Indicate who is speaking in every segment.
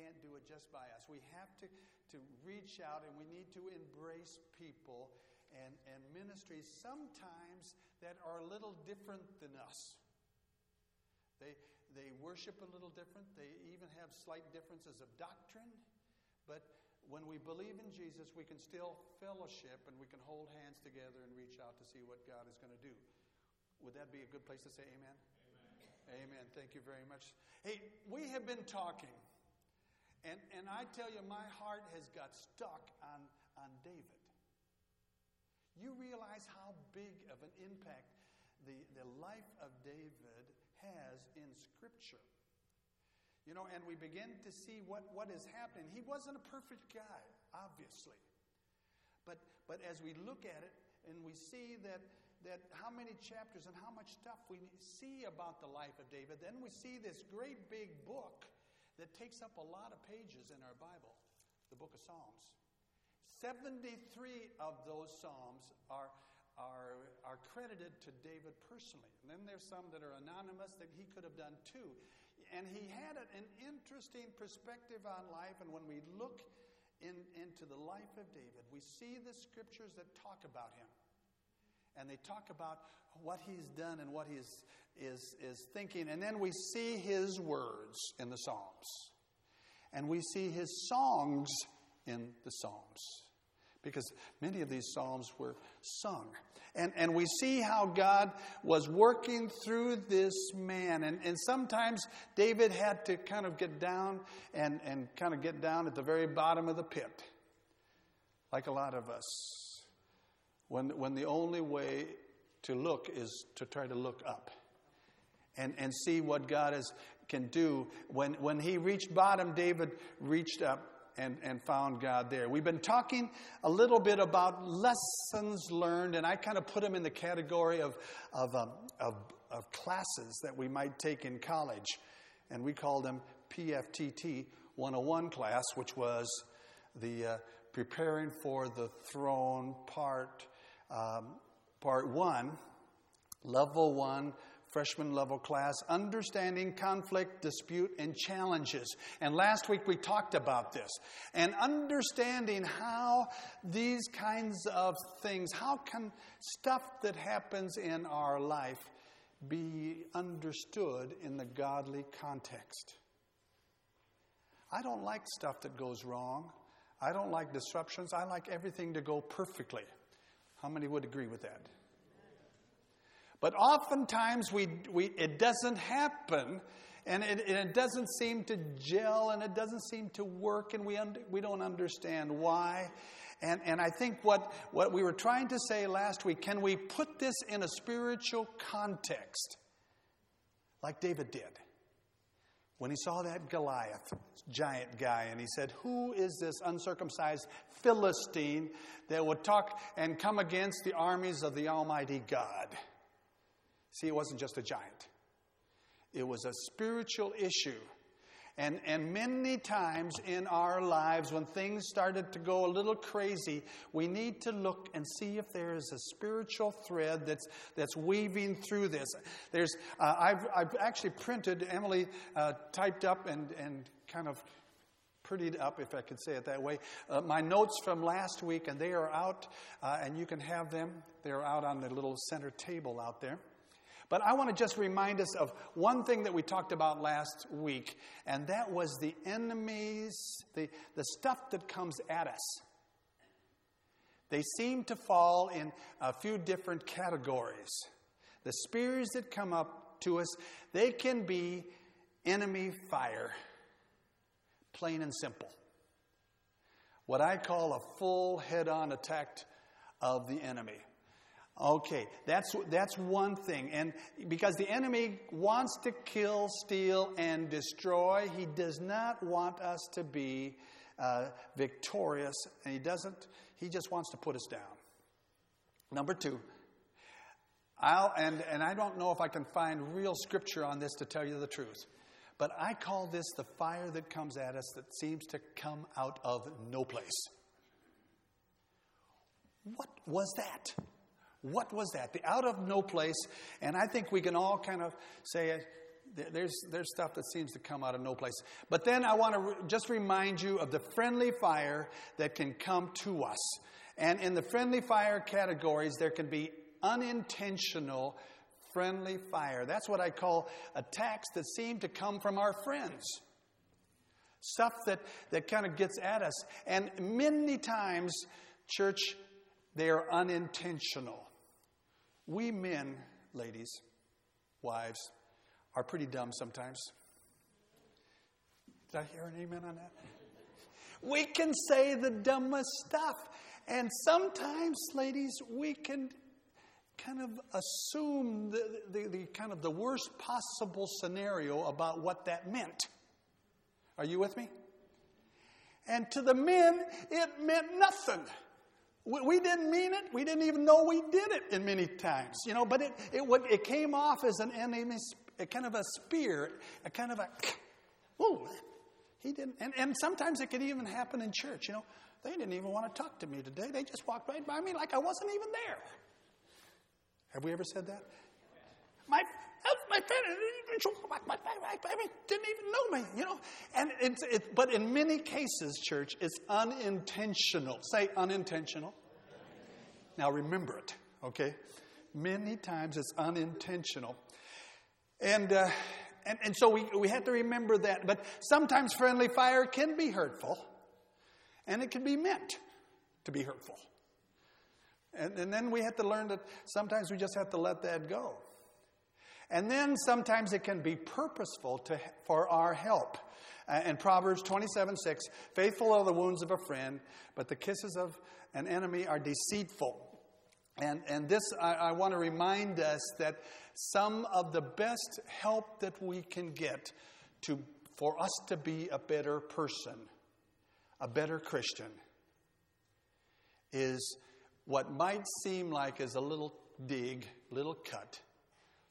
Speaker 1: can't do it just by us. We have to, to reach out and we need to embrace people and, and ministries sometimes that are a little different than us. They, they worship a little different. They even have slight differences of doctrine. But when we believe in Jesus, we can still fellowship and we can hold hands together and reach out to see what God is going to do. Would that be a good place to say amen? Amen. Amen. Thank you very much. Hey, we have been talking, and, and I tell you, my heart has got stuck on, on David. You realize how big of an impact the, the life of David has in Scripture. You know, and we begin to see what, what is happening. He wasn't a perfect guy, obviously. But, but as we look at it and we see that, that how many chapters and how much stuff we see about the life of David, then we see this great big book that takes up a lot of pages in our Bible, the book of Psalms. 73 of those Psalms are, are, are credited to David personally. And then there's some that are anonymous that he could have done too. And he had an interesting perspective on life. And when we look in, into the life of David, we see the scriptures that talk about him. And they talk about what he's done and what he is, is, is thinking. And then we see his words in the Psalms. And we see his songs in the Psalms because many of these psalms were sung. And, and we see how God was working through this man. And, and sometimes David had to kind of get down and, and kind of get down at the very bottom of the pit, like a lot of us, when, when the only way to look is to try to look up and, and see what God is, can do. When, when he reached bottom, David reached up and, and found God there. We've been talking a little bit about lessons learned, and I kind of put them in the category of, of, um, of, of classes that we might take in college. And we called them PFTT 101 class, which was the uh, preparing for the throne part, um, part one, level one, freshman level class, Understanding Conflict, Dispute, and Challenges. And last week we talked about this. And understanding how these kinds of things, how can stuff that happens in our life be understood in the godly context? I don't like stuff that goes wrong. I don't like disruptions. I like everything to go perfectly. How many would agree with that? But oftentimes we, we, it doesn't happen and it, and it, doesn't seem to gel and it doesn't seem to work and we, un, we don't understand why. And, and I think what, what we were trying to say last week can we put this in a spiritual context like David did? When he saw that Goliath, giant guy, and he said, Who is this uncircumcised Philistine that would talk and come against the armies of the Almighty God? See, it wasn't just a giant, it was a spiritual issue. And, and many times in our lives, when things started to go a little crazy, we need to look and see if there is a spiritual thread that's, that's weaving through this. There's, uh, I've, I've actually printed, Emily uh, typed up and, and kind of prettied up, if I could say it that way, uh, my notes from last week, and they are out, uh, and you can have them. They're out on the little center table out there. But I want to just remind us of one thing that we talked about last week, and that was the enemies, the, the stuff that comes at us. They seem to fall in a few different categories. The spears that come up to us, they can be enemy fire, plain and simple. What I call a full head on attack of the enemy. Okay, that's, that's one thing. And because the enemy wants to kill, steal, and destroy, he does not want us to be uh, victorious, and he doesn't, he just wants to put us down. Number two, I'll, and, and I don't know if I can find real scripture on this to tell you the truth, but I call this the fire that comes at us that seems to come out of no place. What was that? What was that? The out of no place. And I think we can all kind of say, it. there's, there's stuff that seems to come out of no place. But then I want to re- just remind you of the friendly fire that can come to us. And in the friendly fire categories, there can be unintentional friendly fire. That's what I call attacks that seem to come from our friends. Stuff that, that kind of gets at us. And many times, church, they are unintentional. We men, ladies, wives, are pretty dumb sometimes. Did I hear an amen on that? We can say the dumbest stuff. And sometimes, ladies, we can kind of assume the, the, the, kind of the worst possible scenario about what that meant. Are you with me? And to the men, it meant nothing. We, we didn't mean it. We didn't even know we did it in many times, you know. But it, it, it came off as an enemy, a kind of a spear, a kind of a, oh, he didn't. And, and sometimes it could even happen in church, you know. They didn't even want to talk to me today. They just walked right by me like I wasn't even there. Have we ever said that? My, my friend didn't even know me, you know. And it's, it, but in many cases, church, it's unintentional. Say unintentional. Now remember it, okay? Many times it's unintentional. And, uh, and, and so we, we have to remember that. But sometimes friendly fire can be hurtful, and it can be meant to be hurtful. And, and then we have to learn that sometimes we just have to let that go. And then sometimes it can be purposeful to, for our help. In Proverbs 27 6, faithful are the wounds of a friend, but the kisses of an enemy are deceitful. And, and this, I, I want to remind us that some of the best help that we can get to, for us to be a better person, a better Christian, is what might seem like is a little dig, little cut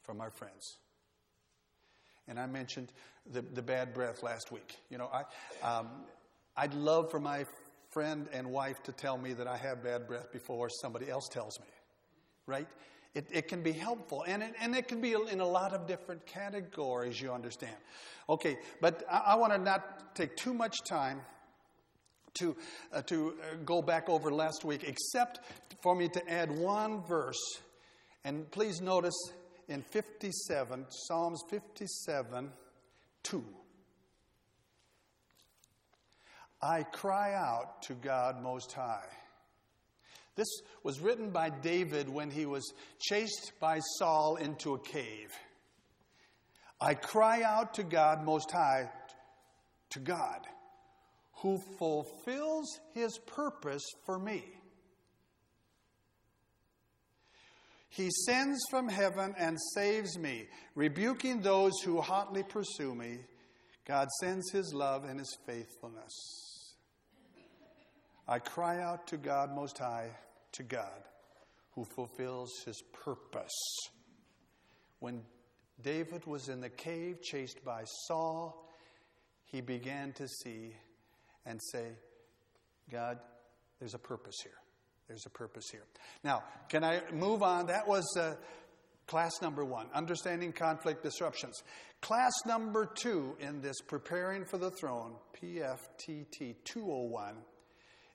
Speaker 1: from our friends. And I mentioned the, the bad breath last week. You know, I, um, I'd love for my friend and wife to tell me that I have bad breath before somebody else tells me, right? It, it can be helpful, and it, and it can be in a lot of different categories, you understand. Okay, but I, I want to not take too much time to, uh, to uh, go back over last week, except for me to add one verse. And please notice in 57, Psalms 57 2. I cry out to God Most High. This was written by David when he was chased by Saul into a cave. I cry out to God Most High, to God who fulfills his purpose for me. He sends from heaven and saves me, rebuking those who hotly pursue me. God sends his love and his faithfulness. I cry out to God Most High, to God, who fulfills his purpose. When David was in the cave chased by Saul, he began to see and say, God, there's a purpose here. There's a purpose here. Now, can I move on? That was uh, class number one, understanding conflict disruptions. Class number two in this preparing for the throne, PFTT 201,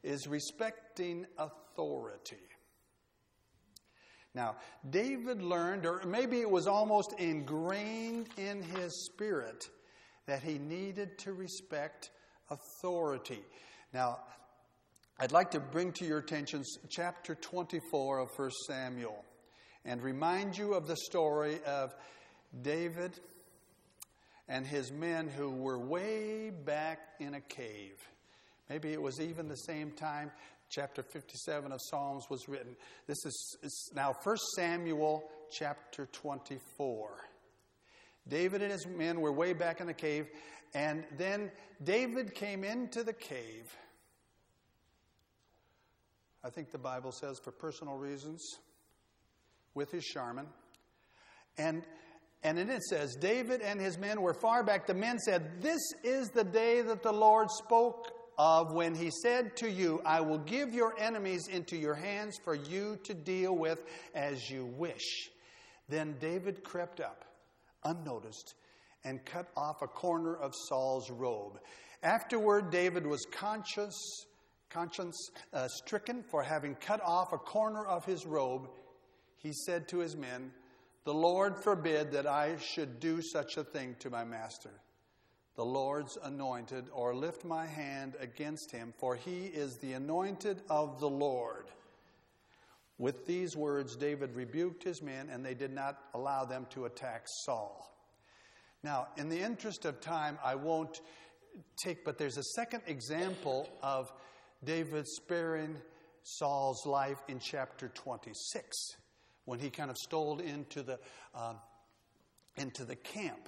Speaker 1: is respecting authority. Now, David learned, or maybe it was almost ingrained in his spirit, that he needed to respect authority. Now, I'd like to bring to your attention chapter 24 of 1 Samuel and remind you of the story of David and his men who were way back in a cave. Maybe it was even the same time chapter 57 of Psalms was written. This is now 1 Samuel chapter 24. David and his men were way back in the cave, and then David came into the cave. I think the Bible says for personal reasons, with his Charmin. And and then it says, David and his men were far back. The men said, This is the day that the Lord spoke of when he said to you, I will give your enemies into your hands for you to deal with as you wish. Then David crept up, unnoticed, and cut off a corner of Saul's robe. Afterward, David was conscious, conscience uh, stricken for having cut off a corner of his robe. He said to his men, The Lord forbid that I should do such a thing to my master, the Lord's anointed, or lift my hand against him, for he is the anointed of the Lord. With these words, David rebuked his men, and they did not allow them to attack Saul. Now, in the interest of time, I won't take, but there's a second example of David sparing Saul's life in chapter 26 when he kind of stole into the, uh, into the camp.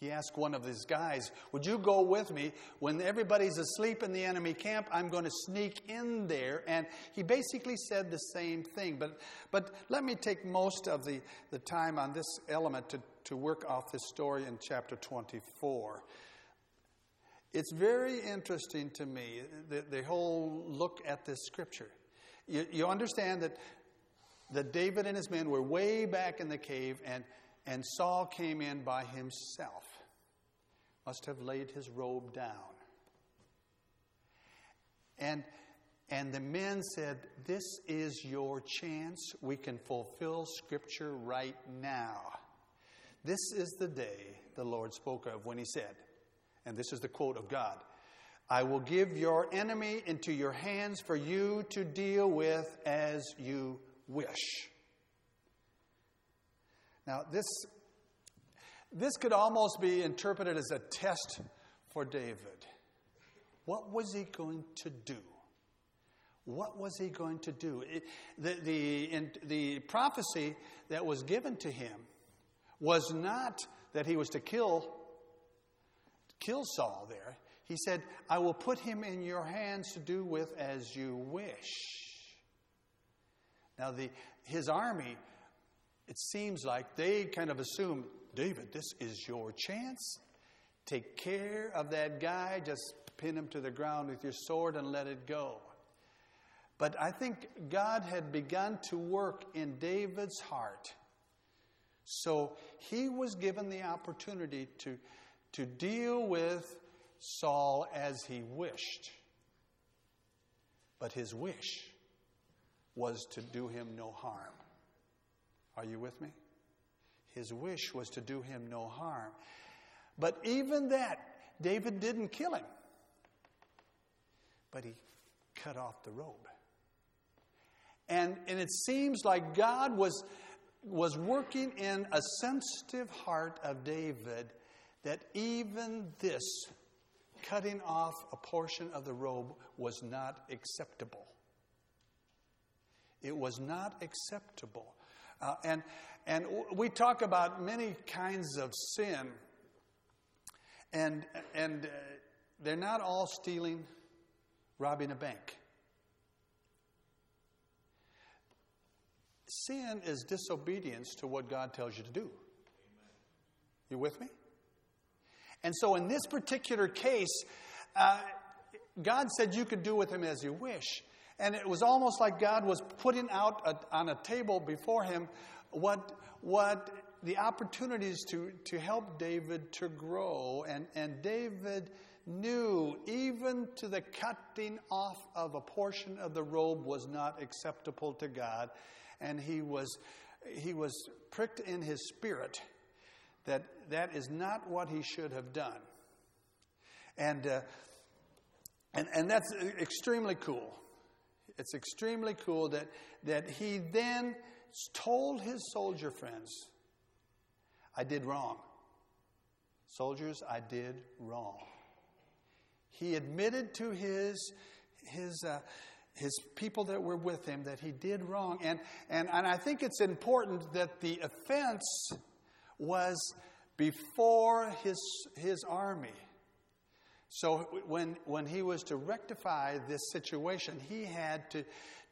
Speaker 1: He asked one of his guys, Would you go with me? When everybody's asleep in the enemy camp, I'm going to sneak in there. And he basically said the same thing. But, but let me take most of the, the time on this element to, to work off this story in chapter 24. It's very interesting to me, the, the whole look at this scripture. You, you understand that, that David and his men were way back in the cave, and, and Saul came in by himself must have laid his robe down. And, and the men said, This is your chance. We can fulfill Scripture right now. This is the day the Lord spoke of when he said, and this is the quote of God I will give your enemy into your hands for you to deal with as you wish. Now, this this could almost be interpreted as a test for David. What was he going to do? What was he going to do? It, the, the, the prophecy that was given to him was not that he was to kill, kill Saul there. He said, I will put him in your hands to do with as you wish. Now, the, his army, it seems like they kind of assumed David, this is your chance. Take care of that guy. Just pin him to the ground with your sword and let it go. But I think God had begun to work in David's heart. So he was given the opportunity to, to deal with Saul as he wished. But his wish was to do him no harm. Are you with me? His wish was to do him no harm. But even that, David didn't kill him, but he cut off the robe. And, and it seems like God was, was working in a sensitive heart of David that even this cutting off a portion of the robe was not acceptable. It was not acceptable. Uh, and, and we talk about many kinds of sin, and, and uh, they're not all stealing, robbing a bank. Sin is disobedience to what God tells you to do. You with me? And so, in this particular case, uh, God said you could do with him as you wish. And it was almost like God was putting out a, on a table before him what, what the opportunities to, to help David to grow. And, and David knew even to the cutting off of a portion of the robe was not acceptable to God. And he was, he was pricked in his spirit that that is not what he should have done. And, uh, and, and that's extremely cool. It's extremely cool that, that he then told his soldier friends, I did wrong. Soldiers, I did wrong. He admitted to his, his, uh, his people that were with him that he did wrong. And, and, and I think it's important that the offense was before his, his army. So when, when he was to rectify this situation, he had to,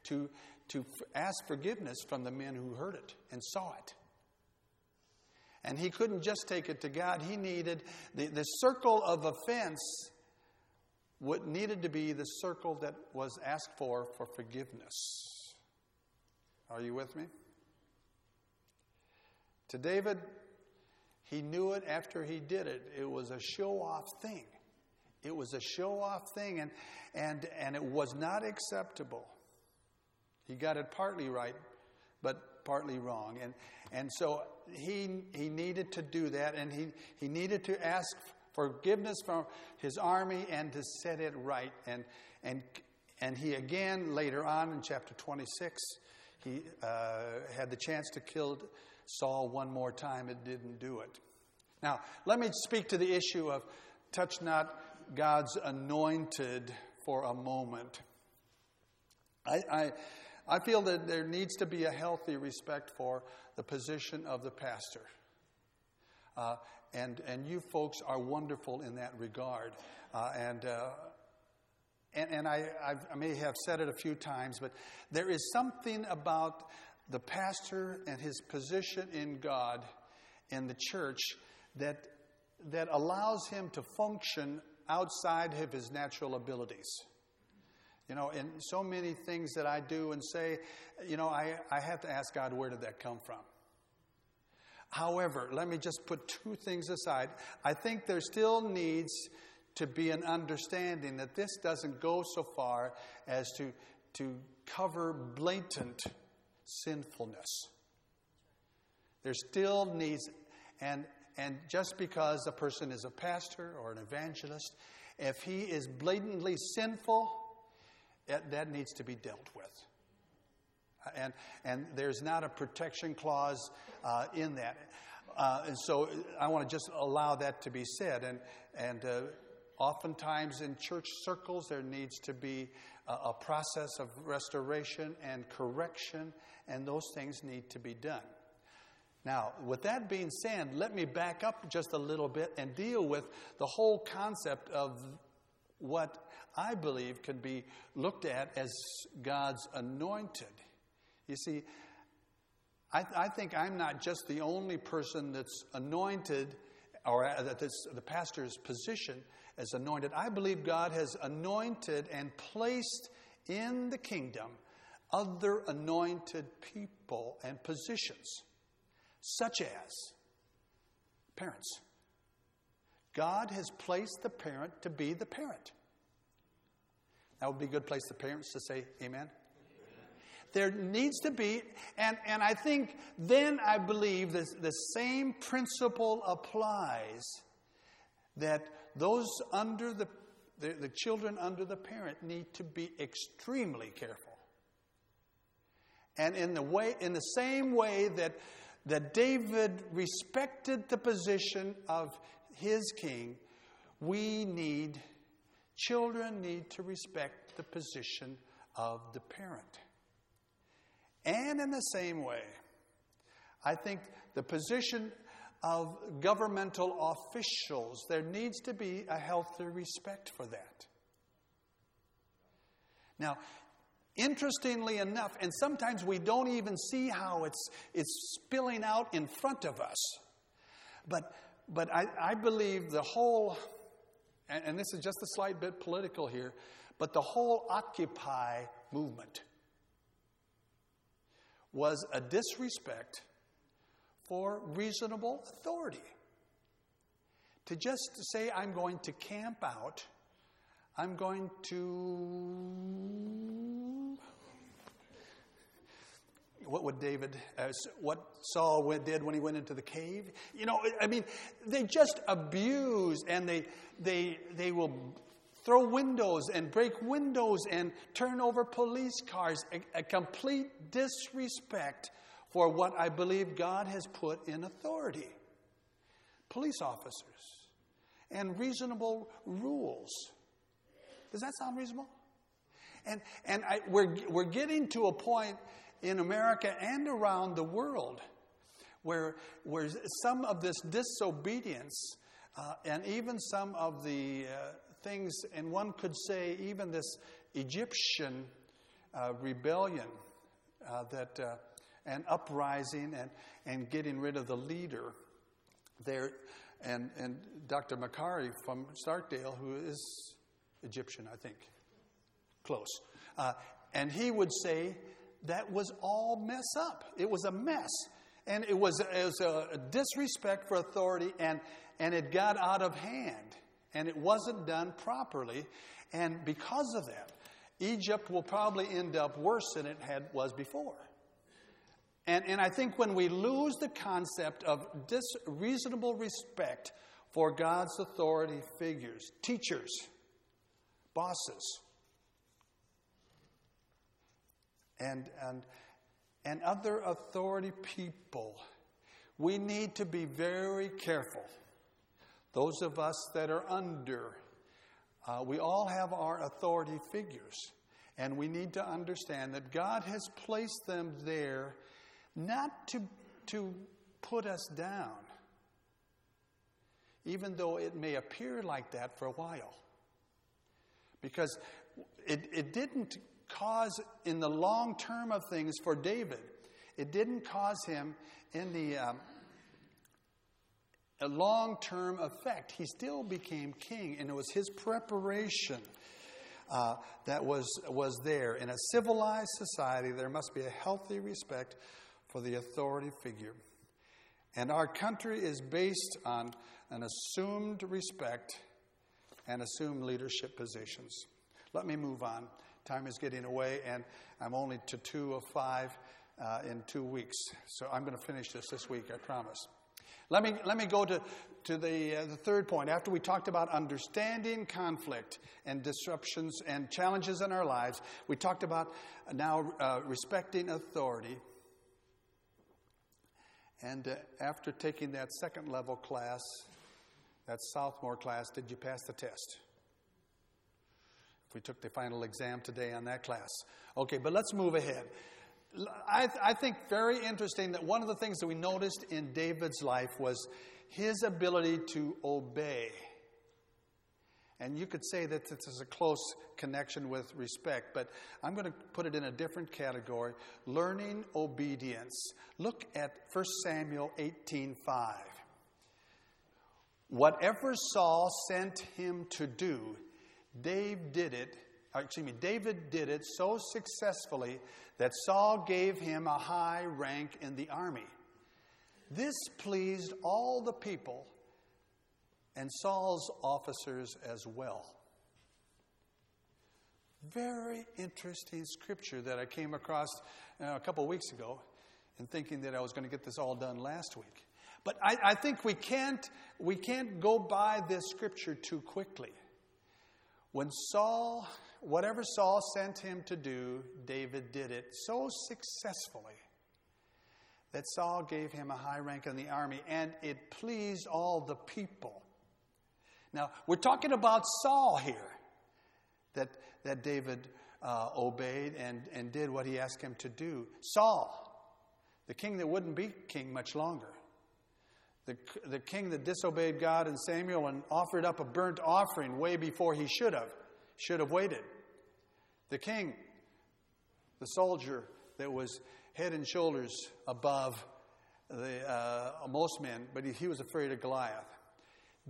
Speaker 1: to, to ask forgiveness from the men who heard it and saw it. And he couldn't just take it to God. He needed the, the circle of offense what needed to be the circle that was asked for for forgiveness. Are you with me? To David, He knew it after he did it. It was a show off thing. It was a show off thing, and, and, and it was not acceptable. He got it partly right, but partly wrong. And, and so he, he needed to do that, and he, he needed to ask forgiveness from his army and to set it right. And, and, and he again, later on in chapter 26, he uh, had the chance to kill Saul one more time. It didn't do it. Now, let me speak to the issue of touch not God's anointed for a moment. I, I, I feel that there needs to be a healthy respect for the position of the pastor. Uh, and, and you folks are wonderful in that regard. Uh, and, uh, and, and I, I may have said it a few times, but there is something about the pastor and his position in God and the church that, that allows him to function outside of his natural abilities. You know, and so many things that I do and say, you know, I, I have to ask God, where did that come from? However, let me just put two things aside. I think there still needs to be an understanding that this doesn't go so far as to, to cover blatant sinfulness. There still needs, and, and just because a person is a pastor or an evangelist, if he is blatantly sinful, it, that needs to be dealt with. And, and there's not a protection clause uh, in that. Uh, and so I want to just allow that to be said. And, and uh, oftentimes in church circles, there needs to be a, a process of restoration and correction, and those things need to be done. Now, with that being said, let me back up just a little bit and deal with the whole concept of what I believe can be looked at as God's anointed. You see, I, I think I'm not just the only person that's anointed, or that the pastor's position as anointed. I believe God has anointed and placed in the kingdom other anointed people and positions, such as parents. God has placed the parent to be the parent. That would be a good place for parents to say amen. There needs to be, and, and I think then I believe that the same principle applies that those under the, the, the children under the parent need to be extremely careful. And in the way, in the same way that, that David respected the position of his king, we need, children need to respect the position of the parent. And in the same way, I think the position of governmental officials, there needs to be a healthy respect for that. Now, interestingly enough, and sometimes we don't even see how it's, it's spilling out in front of us, but, but I, I believe the whole, and, and this is just a slight bit political here, but the whole Occupy movement was a disrespect for reasonable authority. To just say, I'm going to camp out, I'm going to. What would David, uh, what Saul did when he went into the cave? You know, I mean, they just abuse and they, they, they will throw windows and break windows and turn over police cars. A, a, complete disrespect for what I believe God has put in authority. Police officers and reasonable rules. Does that sound reasonable? And, and I, we're, we're getting to a point in America and around the world where, where some of this disobedience uh, and even some of the uh, things, and one could say even this Egyptian uh, rebellion uh, that uh, an uprising and, and getting rid of the leader there. And, and Dr. Makari from Starkdale, who is Egyptian, I think, close. Uh, and he would say that was all mess up. It was a mess. And it was, it was a disrespect for authority, and, and it got out of hand, and it wasn't done properly. And because of that, Egypt will probably end up worse than it had was before. And, and I think when we lose the concept of dis, reasonable respect for God's authority figures, teachers, bosses, and, and, and other authority people, we need to be very careful. Those of us that are under, uh, we all have our authority figures. And we need to understand that God has placed them there not to, to put us down, even though it may appear like that for a while. Because it, it didn't cause, in the long term of things for David, it didn't cause him any um, a long term effect. He still became king, and it was his preparation. Uh, that was, was there. In a civilized society, there must be a healthy respect for the authority figure. And our country is based on an assumed respect and assumed leadership positions. Let me move on. Time is getting away, and I'm only to two of five uh, in two weeks. So I'm going to finish this this week, I promise. Let me, let me go to, to the, uh, the third point. After we talked about understanding conflict and disruptions and challenges in our lives, we talked about now uh, respecting authority. And uh, after taking that second level class, that sophomore class, did you pass the test? If we took the final exam today on that class. Okay, but let's move ahead. I, I think very interesting that one of the things that we noticed in David's life was his ability to obey. And you could say that this is a close connection with respect, but I'm going to put it in a different category learning obedience. Look at 1 Samuel 18:5. Whatever Saul sent him to do, Dave did it, uh, excuse me, David did it so successfully that Saul gave him a high rank in the army. This pleased all the people and Saul's officers as well. Very interesting scripture that I came across uh, a couple of weeks ago in thinking that I was going to get this all done last week. But I, I think we can't, we can't go by this scripture too quickly. When Saul, whatever Saul sent him to do, David did it so successfully that Saul gave him a high rank in the army, and it pleased all the people. Now, we're talking about Saul here, that, that David uh, obeyed and, and did what he asked him to do. Saul, the king that wouldn't be king much longer, the, the king that disobeyed God and Samuel and offered up a burnt offering way before he should have, should have waited. The king, the soldier that was head and shoulders above the, uh, most men, but he, he was afraid of Goliath.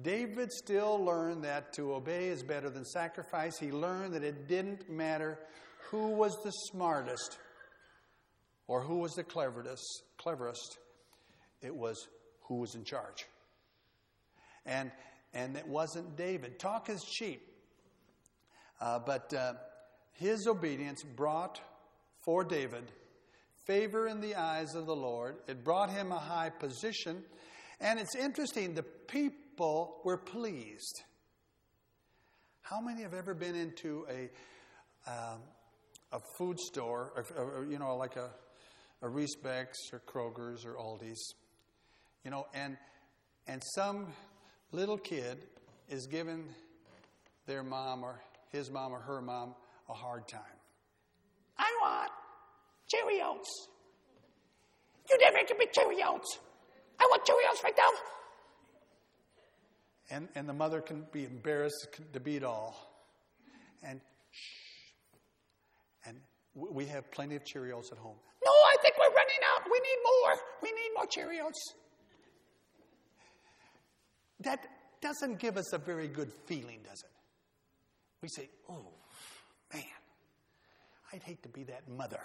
Speaker 1: David still learned that to obey is better than sacrifice. He learned that it didn't matter who was the smartest or who was the cleverest, cleverest. It was who was in charge. And, and it wasn't David. Talk is cheap. Uh, but uh, his obedience brought for David favor in the eyes of the Lord. It brought him a high position. And it's interesting, the people people were pleased. How many have ever been into a, um, a food store, or, or, you know, like a, a Riesbeck's or Kroger's or Aldi's, you know, and, and some little kid is giving their mom or his mom or her mom a hard time. I want Cheerios. You never give me Cheerios. I want Cheerios right now. And, and the mother can be embarrassed to beat all. And shh. And we have plenty of Cheerios at home. No, I think we're running out. We need more. We need more Cheerios. That doesn't give us a very good feeling, does it? We say, oh, man, I'd hate to be that mother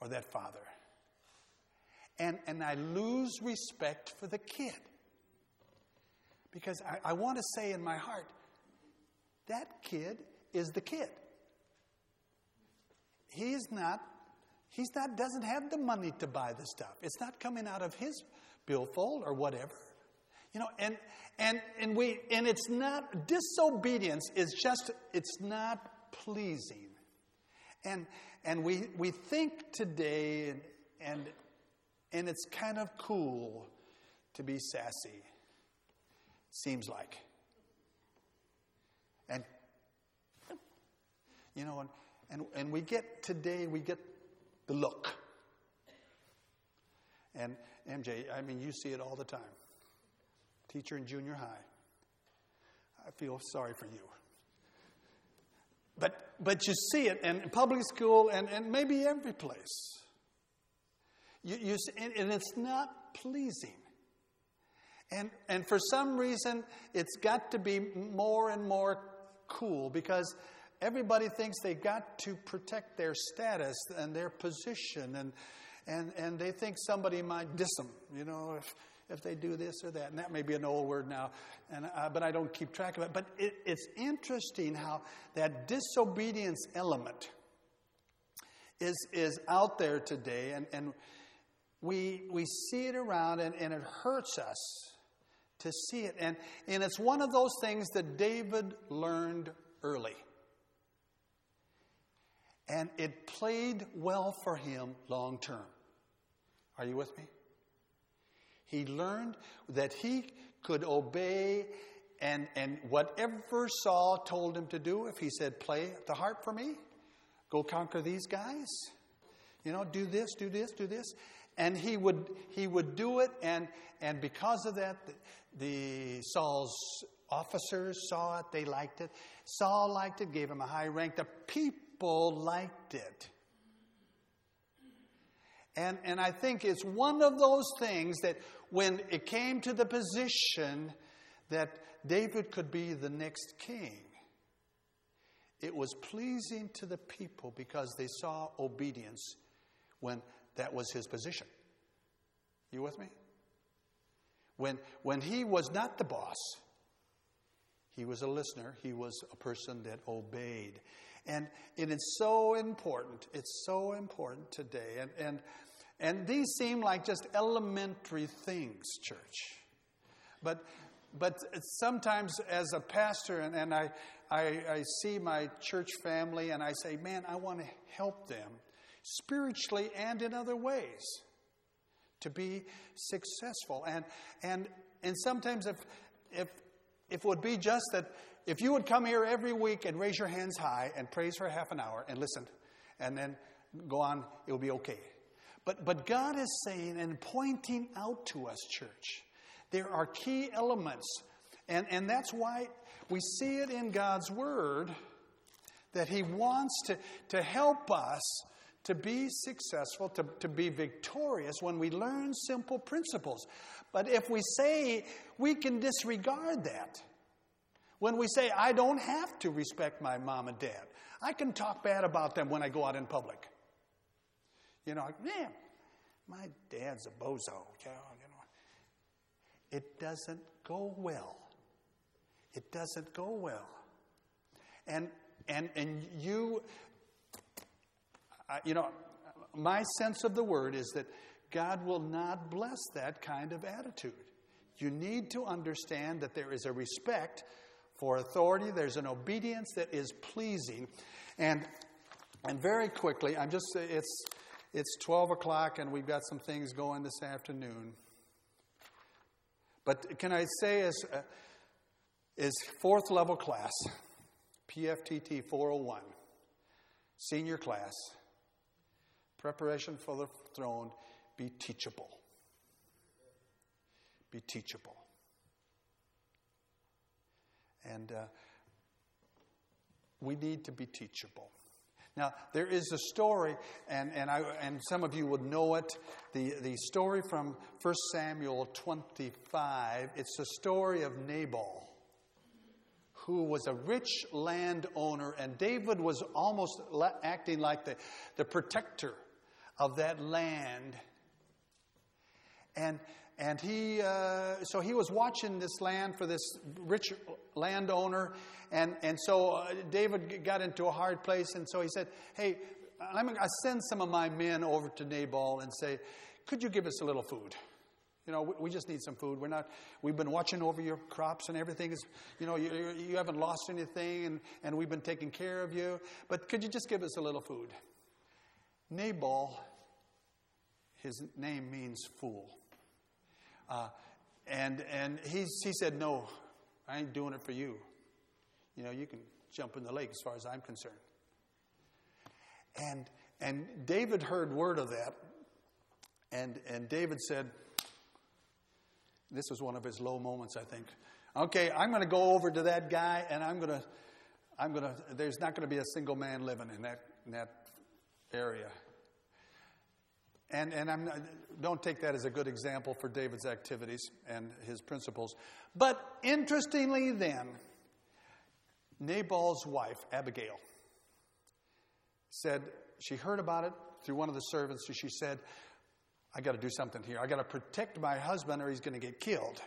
Speaker 1: or that father. And, and I lose respect for the kid. Because I, I want to say in my heart, that kid is the kid. He's not, he's not, doesn't have the money to buy the stuff. It's not coming out of his billfold or whatever. You know, and and and we and it's not disobedience is just it's not pleasing. And and we we think today and and and it's kind of cool to be sassy. Seems like. And you know, and, and, and we get today, we get the look. And MJ, I mean, you see it all the time. Teacher in junior high. I feel sorry for you. But, but you see it in public school and, and maybe every place. You, you, and it's not pleasing. And, and for some reason, it's got to be more and more cool because everybody thinks they've got to protect their status and their position, and, and, and they think somebody might diss them, you know, if, if they do this or that. And that may be an old word now, and, uh, but I don't keep track of it. But it, it's interesting how that disobedience element is, is out there today, and, and we, we see it around, and, and it hurts us to see it. And, and it's one of those things that David learned early. And it played well for him long term. Are you with me? He learned that he could obey and, and whatever Saul told him to do, if he said, Play the harp for me, go conquer these guys, you know, do this, do this, do this. And he would, he would do it, and, and because of that, the Saul's officers saw it, they liked it. Saul liked it, gave him a high rank. The people liked it. And, and I think it's one of those things that when it came to the position that David could be the next king, it was pleasing to the people because they saw obedience when that was his position. You with me? When, when he was not the boss, he was a listener, he was a person that obeyed. And it is so important. It's so important today. And, and, and these seem like just elementary things, church. But, but sometimes as a pastor, and, and I, I, I see my church family, and I say, man, I want to help them spiritually and in other ways to be successful. And, and, and sometimes, if, if, if it would be just that if you would come here every week and raise your hands high and praise for half an hour and listen, and then go on, it will be okay. But, but God is saying and pointing out to us, church, there are key elements. And, and that's why we see it in God's Word that He wants to, to help us to be successful, to, to be victorious when we learn simple principles. But if we say we can disregard that, when we say, I don't have to respect my mom and dad, I can talk bad about them when I go out in public. You know, like, man, my dad's a bozo. You know, it doesn't go well. It doesn't go well. And and and you you know, my sense of the word is that God will not bless that kind of attitude. You need to understand that there is a respect for authority, there's an obedience that is pleasing. And, and very quickly, I'm just, it's, it's 12 o'clock and we've got some things going this afternoon. But can I say, as, uh, is fourth level class, PFTT 401, senior class, preparation for the throne, be teachable. Be teachable. And uh, we need to be teachable. Now, there is a story, and, and, I, and some of you would know it the, the story from 1 Samuel 25. It's the story of Nabal, who was a rich landowner, and David was almost acting like the, the protector of that land. and and he uh, so he was watching this land for this rich landowner, and and so uh, David got into a hard place, and so he said, "Hey, I'm going to send some of my men over to Nabal and say, could you give us a little food?" You know, we, we just need some food. We're not. We've been watching over your crops and everything is. You know, you, you haven't lost anything, and, and we've been taking care of you. But could you just give us a little food? Nabal, his name means fool. Uh, and and he, he said, No, I ain't doing it for you. You know, you can jump in the lake as far as I'm concerned. And, and David heard word of that. And, and David said, This was one of his low moments, I think. Okay, I'm going to go over to that guy and I'm going to, I'm going to, there's not going to be a single man living in that, in that area. And, and I'm don't take that as a good example for David's activities and his principles. But interestingly, then, Nabal's wife, Abigail, said she heard about it through one of the servants. So she said, I got to do something here. I got to protect my husband or he's going to get killed.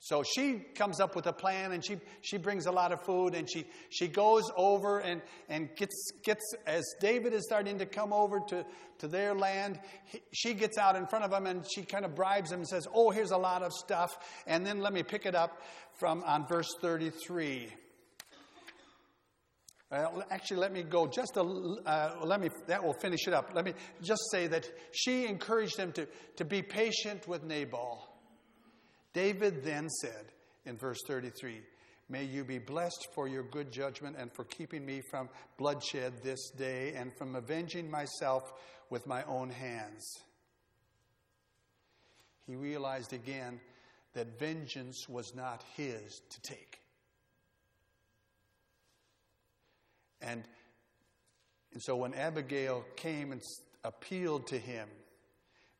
Speaker 1: So she comes up with a plan and she, she brings a lot of food and she, she goes over and, and gets, gets, as David is starting to come over to, to their land, he, she gets out in front of him and she kind of bribes him and says, Oh, here's a lot of stuff. And then let me pick it up from on verse 33. Uh, actually, let me go just a, uh, let me, that will finish it up. Let me just say that she encouraged him to, to be patient with Nabal. David then said in verse 33 May you be blessed for your good judgment and for keeping me from bloodshed this day and from avenging myself with my own hands. He realized again that vengeance was not his to take. And, and so when Abigail came and appealed to him,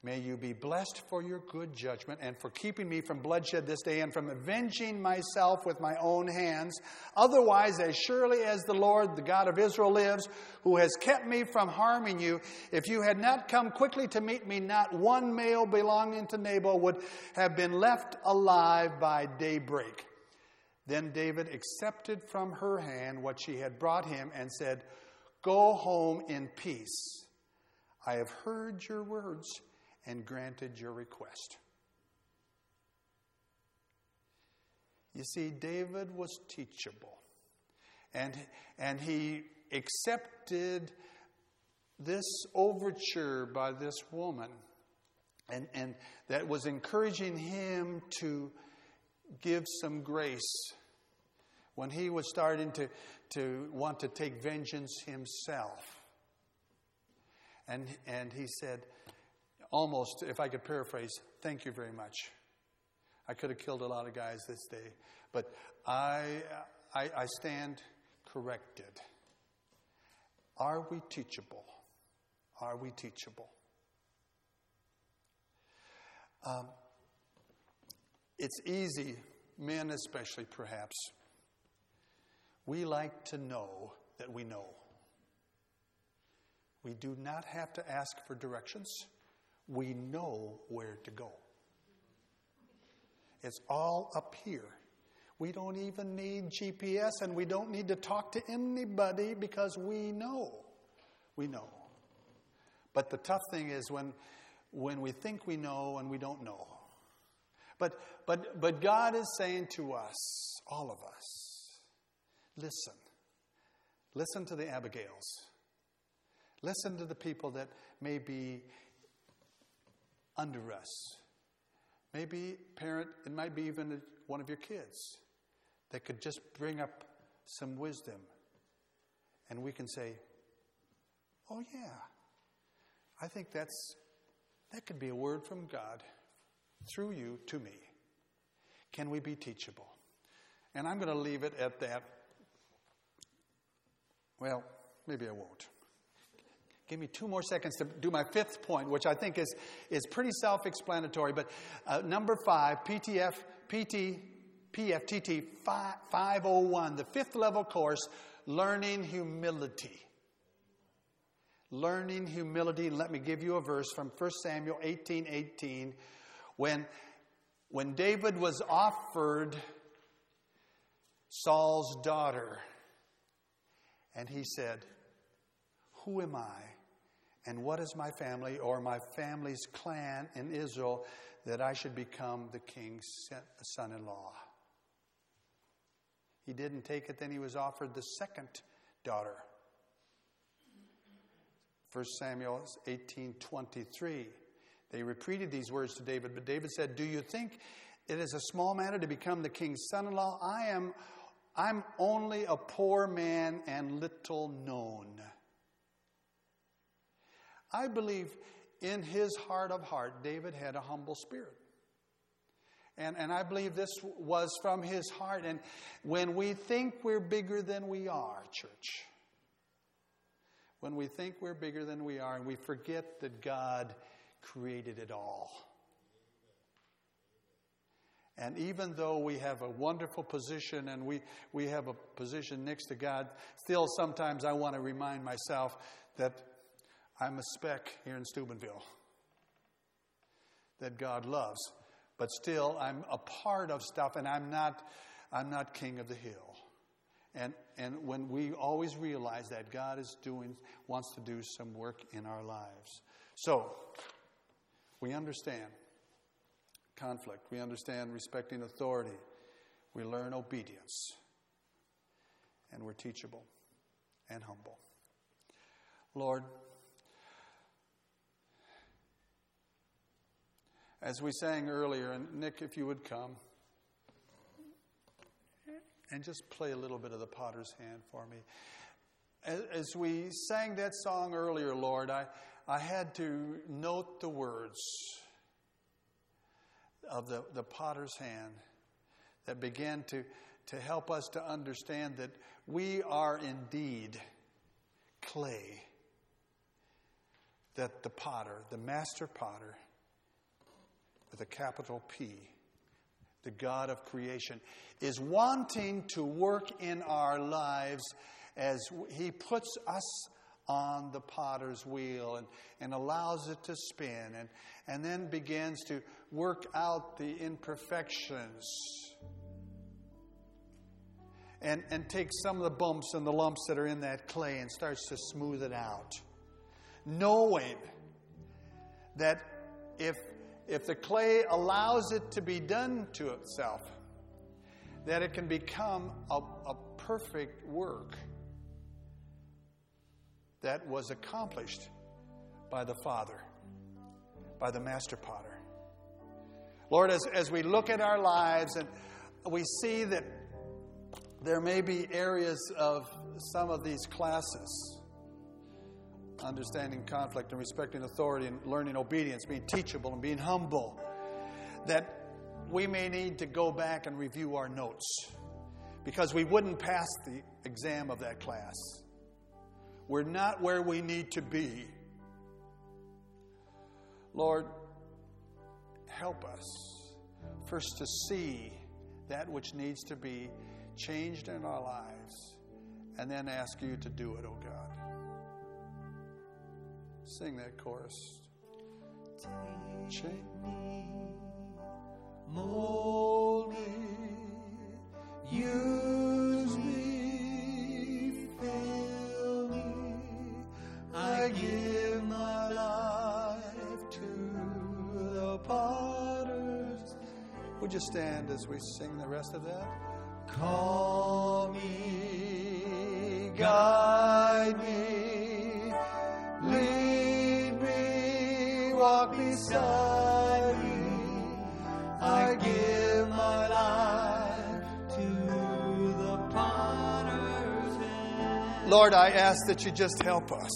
Speaker 1: May you be blessed for your good judgment and for keeping me from bloodshed this day and from avenging myself with my own hands. Otherwise, as surely as the Lord, the God of Israel, lives, who has kept me from harming you, if you had not come quickly to meet me, not one male belonging to Nabal would have been left alive by daybreak. Then David accepted from her hand what she had brought him and said, Go home in peace. I have heard your words and granted your request. You see, David was teachable. And, and he accepted this overture by this woman, and, and that was encouraging him to give some grace when he was starting to, to want to take vengeance himself. And, and he said, almost, if I could paraphrase, thank you very much. I could have killed a lot of guys this day, but I, I, I stand corrected. Are we teachable? Are we teachable? Um, it's easy, men especially perhaps. We like to know that we know. We do not have to ask for directions we know where to go. It's all up here. We don't even need GPS and we don't need to talk to anybody because we know. We know. But the tough thing is when, when we think we know and we don't know. But, but, but God is saying to us, all of us, listen. Listen to the Abigails. Listen to the people that may be under us. Maybe, parent, it might be even one of your kids that could just bring up some wisdom. And we can say, oh, yeah, I think that's, that could be a word from God through you to me. Can we be teachable? And I'm going to leave it at that. Well, maybe I won't. Give me two more seconds to do my fifth point, which I think is, is pretty self explanatory. But uh, number five, PTF, PT, PFTT 501, the fifth level course, Learning Humility. Learning humility. Let me give you a verse from 1 Samuel 18 18, When, when David was offered Saul's daughter, and he said, Who am I? And what is my family or my family's clan in Israel that I should become the king's son in law? He didn't take it, then he was offered the second daughter. 1 Samuel 18:23. They repeated these words to David, but David said, "Do you think it is a small matter to become the king's son-in-law? I am I'm only a poor man and little known." I believe in his heart of heart, David had a humble spirit. And, and I believe this was from his heart. And when we think we're bigger than we are, church, when we think we're bigger than we are and we forget that God created it all. And even though we have a wonderful position and we, we have a position next to God, still sometimes I want to remind myself that I'm a speck here in Steubenville that God loves. But still, I'm a part of stuff and I'm not, I'm not king of the hill. And, and when we always realize that God is doing, wants to do some work in our lives. So, we understand conflict. We understand respecting authority. We learn obedience. And we're teachable and humble. Lord, as we sang earlier, and Nick, if you would come and just play a little bit of the potter's hand for me. As, we sang that song earlier, Lord, I, I had to note the words of the, the potter's hand that began to, to help us to understand that we are indeed clay. That the potter, the master potter, with a capital P, the God of creation, is wanting to work in our lives as He puts us on the potter's wheel and, and allows it to spin and, and then begins to work out the imperfections and, and takes some of the bumps and the lumps that are in that clay and starts to smooth it out. Knowing that if if the clay allows it to be done to itself, that it can become a, a perfect work that was accomplished by the Father, by the Master Potter. Lord, as, as we look at our lives and we see that there may be areas of some of these classes understanding conflict and respecting authority and learning obedience, being teachable and being humble, that we may need to go back and review our notes because we wouldn't pass the exam of that class. We're not where we need to be. Lord, help us first to see that which needs to be changed in our lives and then ask you to do it, oh God. Sing that chorus. Take me, mold me, use me, fill me. I give my life to the potter's. Would you stand as we sing the rest of that? Call me, guide me, Lord, I ask that you just help us.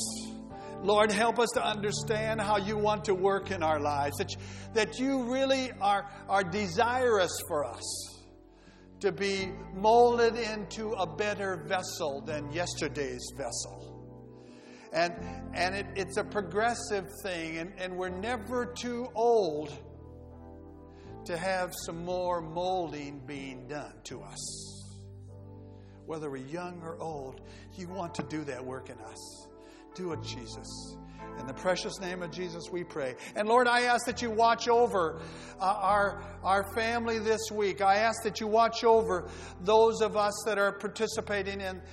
Speaker 1: Lord, help us to understand how you want to work in our lives, that, that you really are, are desirous for us to be molded into a better vessel than yesterday's vessel. And, and it, it's a progressive thing, and, and we're never too old to have some more molding being done to us. Whether we're young or old, you want to do that work in us Do it, Jesus. In the precious name of Jesus, we pray. And Lord, I ask that you watch over uh, our, our family this week. I ask that you watch over those of us that are participating in